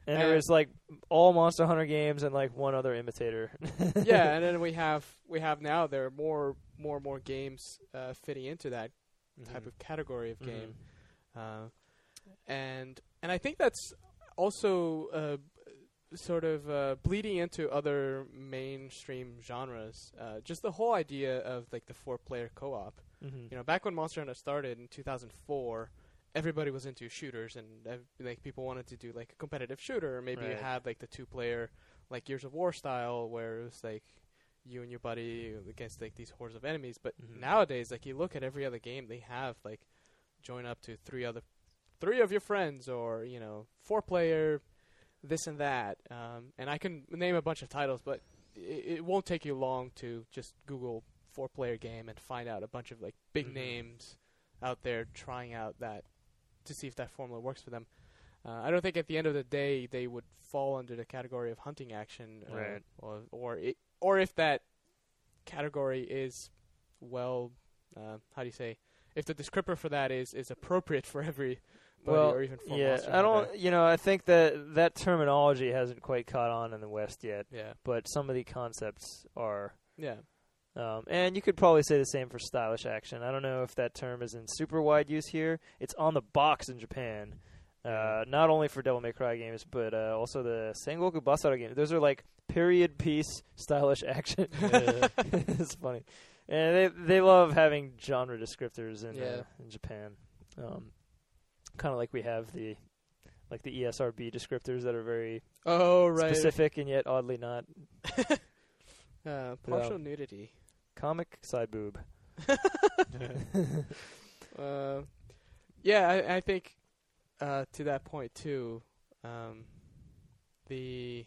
And there And- was like all Monster Hunter games and like one other imitator. yeah, and then we have we have now there are more more and more games uh, fitting into that Mm-hmm. type of category of game. Mhm. uh, and and I think that's also uh, sort of uh, bleeding into other mainstream genres. Uh, just the whole idea of like the four-player co-op. Mhm. You know, back when Monster Hunter started in 2004, everybody was into shooters, and ev- like people wanted to do like a competitive shooter. Or maybe you had like the two-player, like Gears of War style, where it was like you and your buddy against like these hordes of enemies. But Mhm. nowadays, like you look at every other game, they have like join up to three other, three of your friends, or you know, four-player, this and that. Um, and I can name a bunch of titles, but it, it won't take you long to just Google four-player game and find out a bunch of like big Mhm. names out there trying out that to see if that formula works for them. Uh, I don't think at the end of the day they would fall under the category of hunting action, uh, Right. or or it, or if that category is well, uh, how do you say, if the descriptor for that is is appropriate for every Well, or even yeah, I don't. You know, I think that that terminology hasn't quite caught on in the West yet, Yeah, but some of the concepts are. yeah, Um, and you could probably say the same for stylish action. I don't know if that term is in super wide use here. It's on the box in Japan, uh, not only for Devil May Cry games, but uh, also the Sengoku Basara games. Those are like period piece stylish action. It's funny, and they they love having genre descriptors in Yeah. uh, in Japan. Um, kind of like we have the like the ESRB descriptors that are very Oh right, specific and yet oddly not. uh, partial nudity. Comic side boob. Uh, yeah, I, I think uh, to that point too. Um, the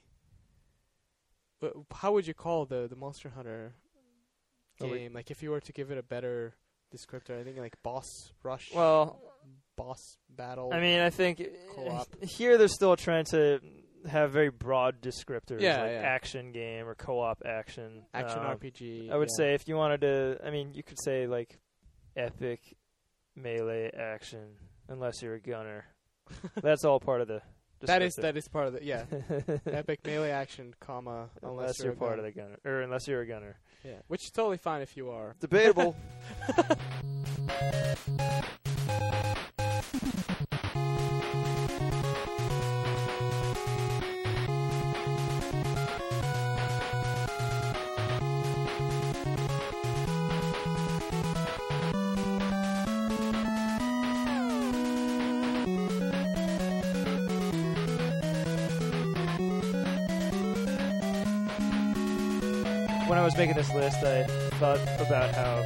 how would you call the the Monster Hunter Oh, game? Like if you were to give it a better descriptor, I think like boss rush, Well, boss battle. I mean, I think Co-op. here they're still trying to have very broad descriptors, Yeah, like yeah. action game or co-op action. action Um, RPG. I would yeah. say if you wanted to, I mean, you could say like epic melee action, unless you're a gunner. That's all part of the. that is that is part of the yeah epic melee action, comma unless, unless you're, you're a part gunner. of the gunner, or unless you're a gunner. yeah, which is totally fine if you are. Debatable. was making this list, I thought about how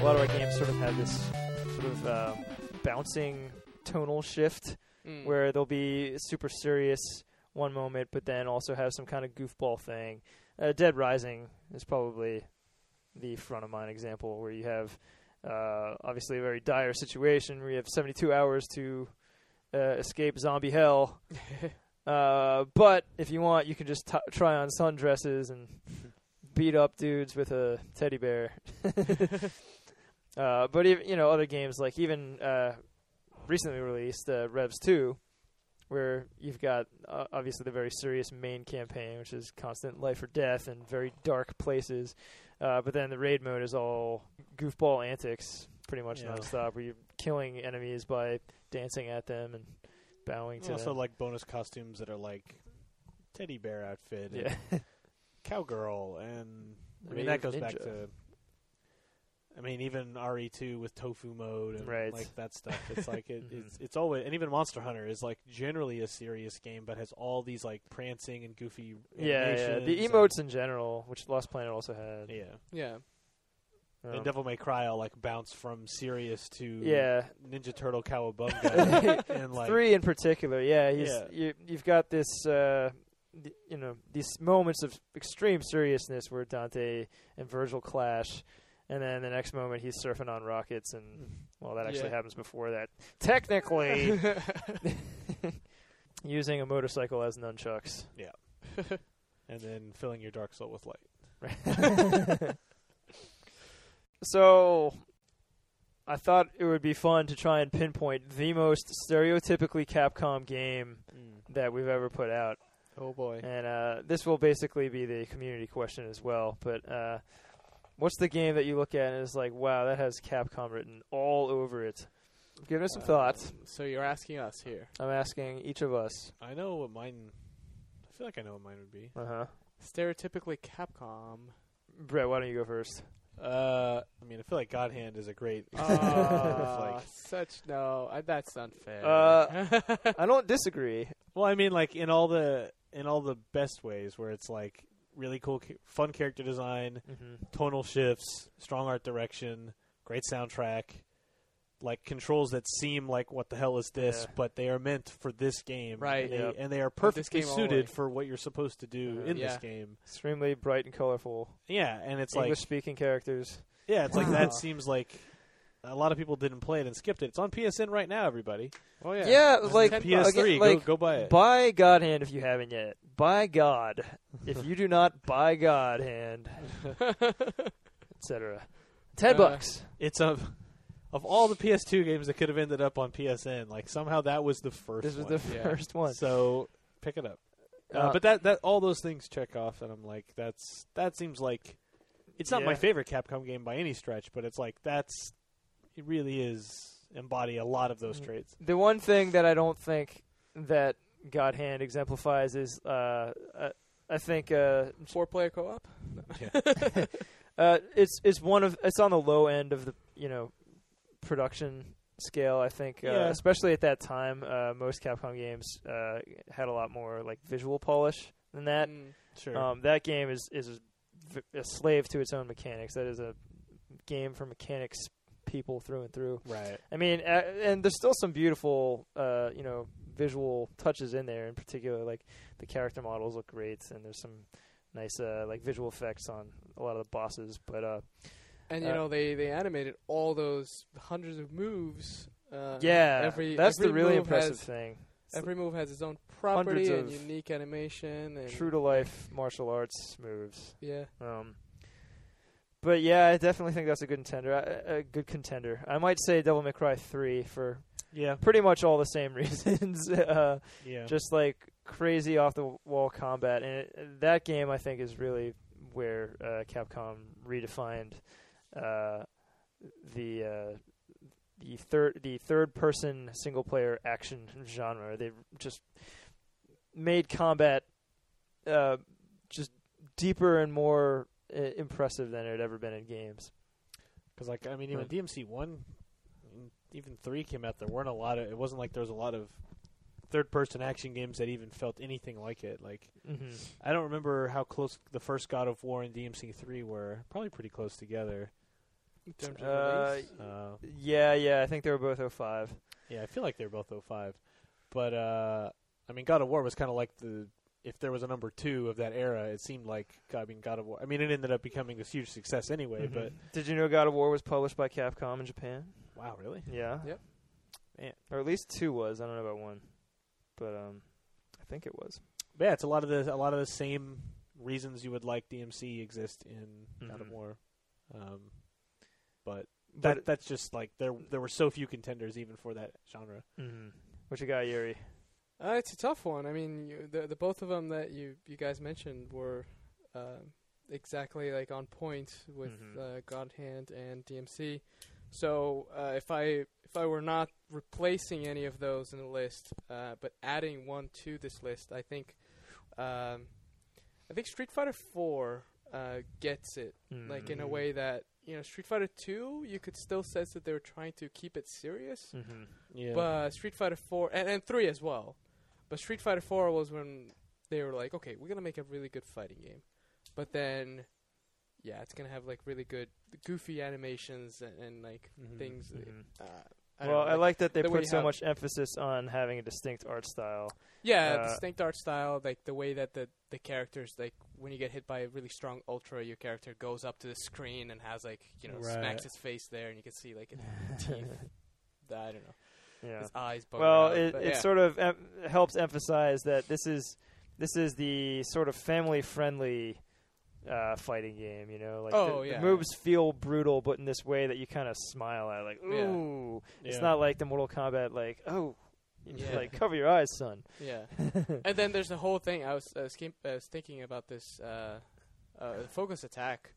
a lot of our games sort of have this sort of um, bouncing tonal shift Mm. where they'll be super serious one moment, but then also have some kind of goofball thing. Uh, Dead Rising is probably the front of mind example where you have uh, obviously a very dire situation where you have 72 hours to uh, escape zombie hell. Uh, but if you want, you can just t- try on sundresses and beat up dudes with a teddy bear. uh, but even you know other games like even uh, recently released uh, Revs Two, where you've got uh, obviously the very serious main campaign, which is constant life or death and very dark places. Uh, but then the raid mode is all goofball antics, pretty much Yeah. nonstop, where you're killing enemies by dancing at them and bowing to also them. Also, like bonus costumes that are like teddy bear outfit, and yeah. cowgirl, and I Raid mean that of goes back to I mean, even RE2 with tofu mode and Right. like that stuff. It's like it, Mhm. it's it's always and even Monster Hunter is like generally a serious game, but has all these like prancing and goofy. Yeah, yeah. The emotes in general, which Lost Planet also had. yeah, Yeah. Um, and Devil May Cry will like bounce from serious to yeah. Ninja Turtle Cowabunga and like Three in particular, yeah. He's Yeah. You, you've got this, uh, you know, these moments of extreme seriousness where Dante and Virgil clash, and then the next moment he's surfing on rockets, and mm. well, that actually Yeah. happens before that. Technically, using a motorcycle as nunchucks. Yeah, and then filling your Dark Soul with light. so, I thought it would be fun to try and pinpoint the most stereotypically Capcom game mm. that we've ever put out. Oh boy. And uh, this will basically be the community question as well. But uh, what's the game that you look at and is like, wow, that has Capcom written all over it? Give us some thought. Um, So you're asking us here. I'm asking each of us. I know what mine. I feel like I know what mine would be. Uh huh. Stereotypically Capcom. Brett, why don't you go first? Uh, I mean, I feel like God Hand is a great. Ah, like, such no, I, that's unfair. Uh, I don't disagree. well, I mean, like in all the in all the best ways, where it's like really cool, fun character design, Mm-hmm. tonal shifts, strong art direction, great soundtrack, like controls that seem like what the hell is this, Yeah. but they are meant for this game, Right. And they, Yep. and they are perfectly game all suited for what you're supposed to do Uh, in yeah. this game. Extremely bright and colorful. Yeah, and it's like English speaking characters. Yeah, it's like that seems like a lot of people didn't play it and skipped it. It's on PSN right now, everybody. oh yeah. Yeah, It's like 10 PS3, bucks. again, go like, go buy it. Buy God Hand if you haven't yet. By God, if you do not buy God Hand, etc. Ten Uh, bucks. It's of of all the PS2 games that could have ended up on PSN, like somehow that was the first. This was one. the Yeah. first one. So pick it up. Uh, Uh, but that that all those things check off, and I'm like, that's that seems like it's not my Yeah. favorite Capcom game by any stretch, but it's like that's it really is embody a lot of those Mm. traits. The one thing that I don't think that God Hand exemplifies is, uh, uh, I think uh, Four player co op. uh, it's it's one of it's on the low end of the you know production scale. I think, uh, Yeah. especially at that time, uh, most Capcom games uh, had a lot more like visual polish than that. Mm. Sure. Um, that game is is a, v- a slave to its own mechanics. That is a game for mechanics people through and through. right. I mean, uh, and there's still some beautiful, uh, you know, visual touches in there. In particular, like the character models look great, and there's some nice, uh, like visual effects on a lot of the bosses. But uh, And you Uh, know they they animated all those hundreds of moves. Uh, yeah, every that's every the really impressive has, thing. Every move has its own property and unique animation and true to life martial arts moves. yeah. Um, but yeah, I definitely think that's a good contender. A, a good contender. I might say Devil May Cry three for Yeah. pretty much all the same reasons. uh, Yeah. just like crazy off the wall combat, and it, that game I think is really where uh, Capcom redefined uh, the uh, the third the third person single player action genre. They just made combat uh, just deeper and more uh, impressive than it had ever been in games. Because like I mean, even Right. DMC one, even three came out. There weren't a lot of. It wasn't like there was a lot of third-person action games that even felt anything like it. Like Mm-hmm. I don't remember how close the first God of War and DMC three were. Probably pretty close together. In terms of Uh. Uh, yeah, yeah, I think they were both 05. yeah, I feel like they were both 05. But uh, I mean, God of War was kind of like the. If there was a number two of that era, it seemed like I mean God of War. I mean, it ended up becoming this huge success anyway. Mhm. But did you know God of War was published by Capcom in Japan? wow, really? Yeah. Yep. Man. Or at least two was. I don't know about one, but um, I think it was. But yeah, it's a lot of the a lot of the same reasons you would like DMC exist in God of Mhm. War. Um, but But that that's just like there there were so few contenders even for that genre. hmm What you got, Yuri? Uh, it's a tough one. I mean, you, the the both of them that you you guys mentioned were uh, exactly like on point with Mhm. uh, God Hand and DMC. So uh, if I if I were not replacing any of those in the list, uh, but adding one to this list, I think um, I think Street Fighter Four uh, gets it like in a Mhm. way that you know Street Fighter Two, you could still sense that they were trying to keep it serious. Mm-hmm. Yeah. But Street Fighter Four and, and Three as well. But Street Fighter Four was when they were like, okay, we're gonna make a really good fighting game. But then, yeah, it's gonna have like really good goofy animations and, and like Mhm. things. that- Mhm. Uh, I Well, know, I like that they the put so much emphasis on having a distinct art style. Yeah, Uh, distinct art style, like the way that the the characters, like when you get hit by a really strong ultra, your character goes up to the screen and has like you know Right. smacks his face there, and you can see like his teeth. I don't know, yeah. his eyes. Well, around, it, it yeah. sort of em- helps emphasize that this is this is the sort of family friendly uh, fighting game. You know, like Oh, the, yeah. the moves feel brutal, but in this way that you kind of smile at, like Yeah. ooh. It's not like the Mortal Kombat, like oh, you know, Yeah. like cover your eyes, son. yeah. and then there's the whole thing. I was, I was, came, I was thinking about this uh, uh, focus attack.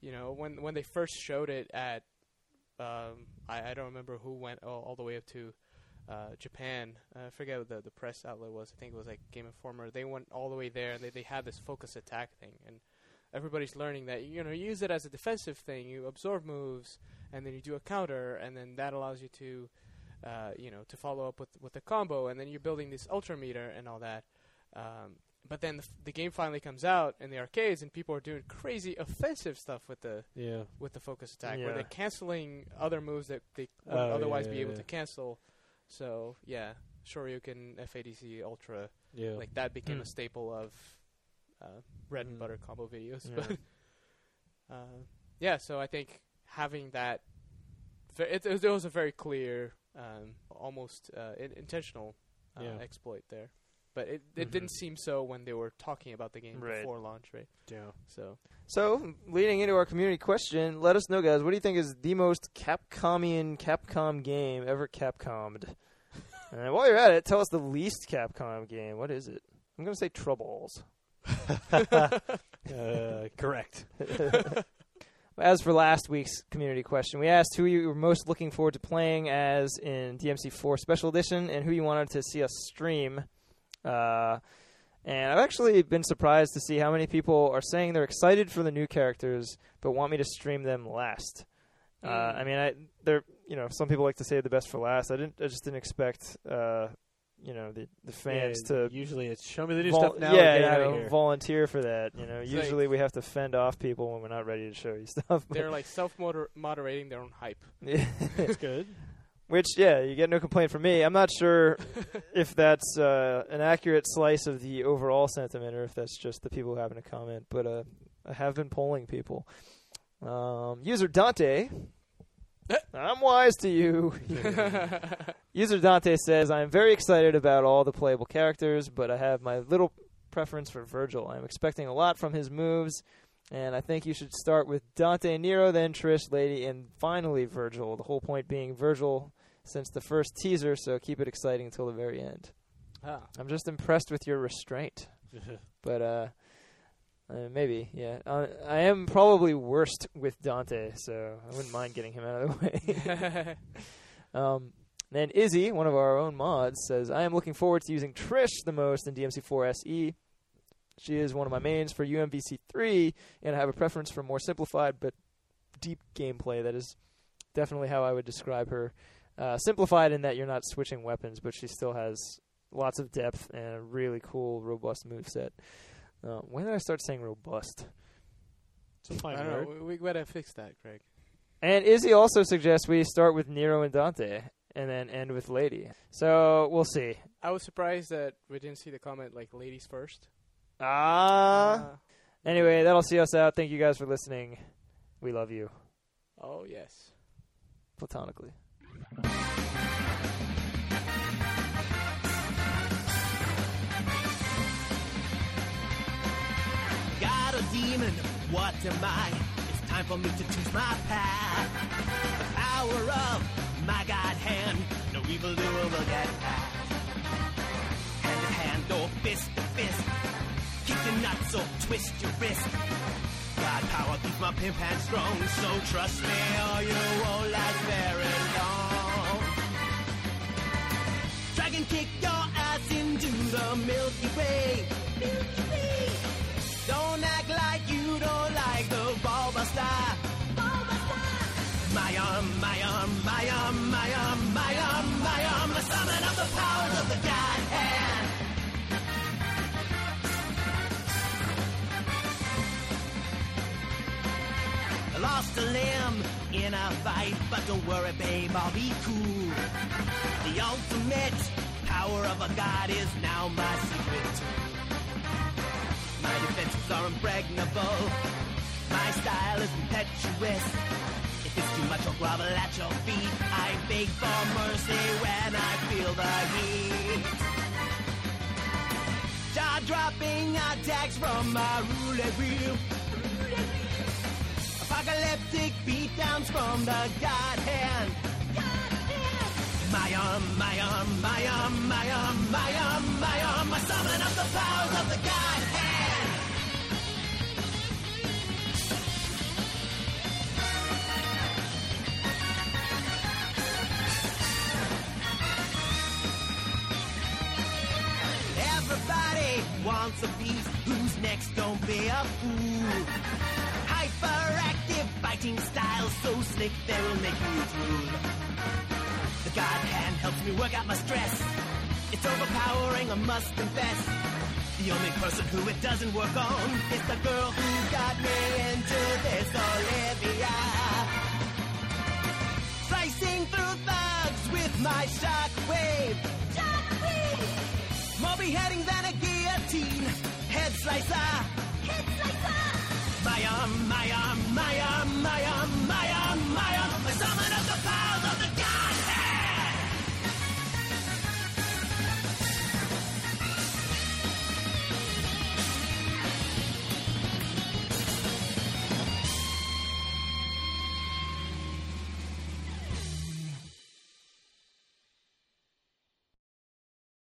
You know, when when they first showed it at, um, I, I don't remember who went all, all the way up to uh, Japan. Uh, I forget what the the press outlet was. I think it was like Game Informer. They went all the way there, and they they had this focus attack thing, and everybody's learning that you know you use it as a defensive thing. You absorb moves, and then you do a counter, and then that allows you to uh, you know, to follow up with with a combo, and then you're building this ultra meter and all that. Um, but then the, the game finally comes out in the arcades, and people are doing crazy offensive stuff with the yeah. with the focus attack, Yeah. where they're canceling other moves that they wouldn't Oh, otherwise yeah, be able yeah. to cancel. So yeah, Shoryuken, FADC, Ultra, Yeah. like that became Mm. a staple of uh, bread and Mm. butter combo videos. Yeah. But uh, yeah, so I think having that, ve- it, it was a very clear, um, almost uh, intentional uh, Yeah. exploit there. But it it Mhm. didn't seem so when they were talking about the game Right. before launch, right? yeah. So So, leading into our community question, let us know, guys. What do you think is the most Capcomian Capcom game ever Capcomed? and while you're at it, tell us the least Capcom game. What is it? I'm gonna say Troubles. Uh, correct. As for last week's community question, we asked who you were most looking forward to playing as in DMC4 Special Edition and who you wanted to see us stream. Uh, and I've actually been surprised to see how many people are saying they're excited for the new characters, but want me to stream them last. Uh, Mm. I mean, I they're you know some people like to save the best for last. I didn't. I just didn't expect uh, you know the the fans Yeah, to Usually it's show me the new vol- stuff now. yeah, or you know, here. volunteer for that. You know, It's usually like- we have to fend off people when we're not ready to show you stuff. they're like self moderating their own hype. It's good. Which, yeah, you get no complaint from me. I'm not sure if that's uh, an accurate slice of the overall sentiment or if that's just the people who happen to comment. But uh, I have been polling people. Um, user Dante, I'm wise to you. User Dante says, I am very excited about all the playable characters, but I have my little preference for Virgil. I'm expecting a lot from his moves, and I think you should start with Dante Nero, then Trish, Lady, and finally Virgil. The whole point being Virgil since the first teaser, so keep it exciting until the very end. ah. I'm just impressed with your restraint. But uh, uh maybe, yeah. Uh, I am probably worst with Dante, so I wouldn't mind getting him out of the way. um, then Izzy, one of our own mods, says, I am looking forward to using Trish the most in DMC4 SE. She is one of my mains for UMVC3, and I have a preference for more simplified but deep gameplay. That is definitely how I would describe her. Uh, simplified in that you're not switching weapons, but she still has lots of depth and a really cool, robust moveset. Uh, when did I start saying robust? It's a fine I don't word. know. We, we gotta fix that, Greg. And Izzy also suggests we start with Nero and Dante, and then end with Lady. So we'll see. I was surprised that we didn't see the comment like ladies first. Ah. Uh, Anyway, that'll see us out. Thank you guys for listening. We love you oh yes. platonically. Got a demon, what am I? It's time for me to choose my path. The power of my God hand, no evildoer will get past. Hand to hand or fist to fist, kick your nuts or twist your wrist. God power keeps my pimp hand strong, so trust me or you won't last very long. Dragon kick your ass into the Milky Way. Limb in a fight, but don't worry, babe, I'll be cool. The ultimate power of a god is now my secret. My defenses are impregnable. My style is impetuous. If it's too much, I'll grovel at your feet. I beg for mercy when I feel the heat. Jaw dropping attacks from my roulette wheel. Apocalyptic beatdowns from the God hand. My arm, my arm, my arm, my arm, my arm, my arm. I summon up the powers of the God hand. Everybody wants a piece. Who's next? Don't be a fool. Hyperactive fighting style, so slick they will make you drool. The God hand helps me work out my stress. It's overpowering, I must confess. The only person who it doesn't work on is the girl who got me into this Olivia. Slicing through thugs with my shockwave. Shockwave! More beheading than a guillotine. Head slicer.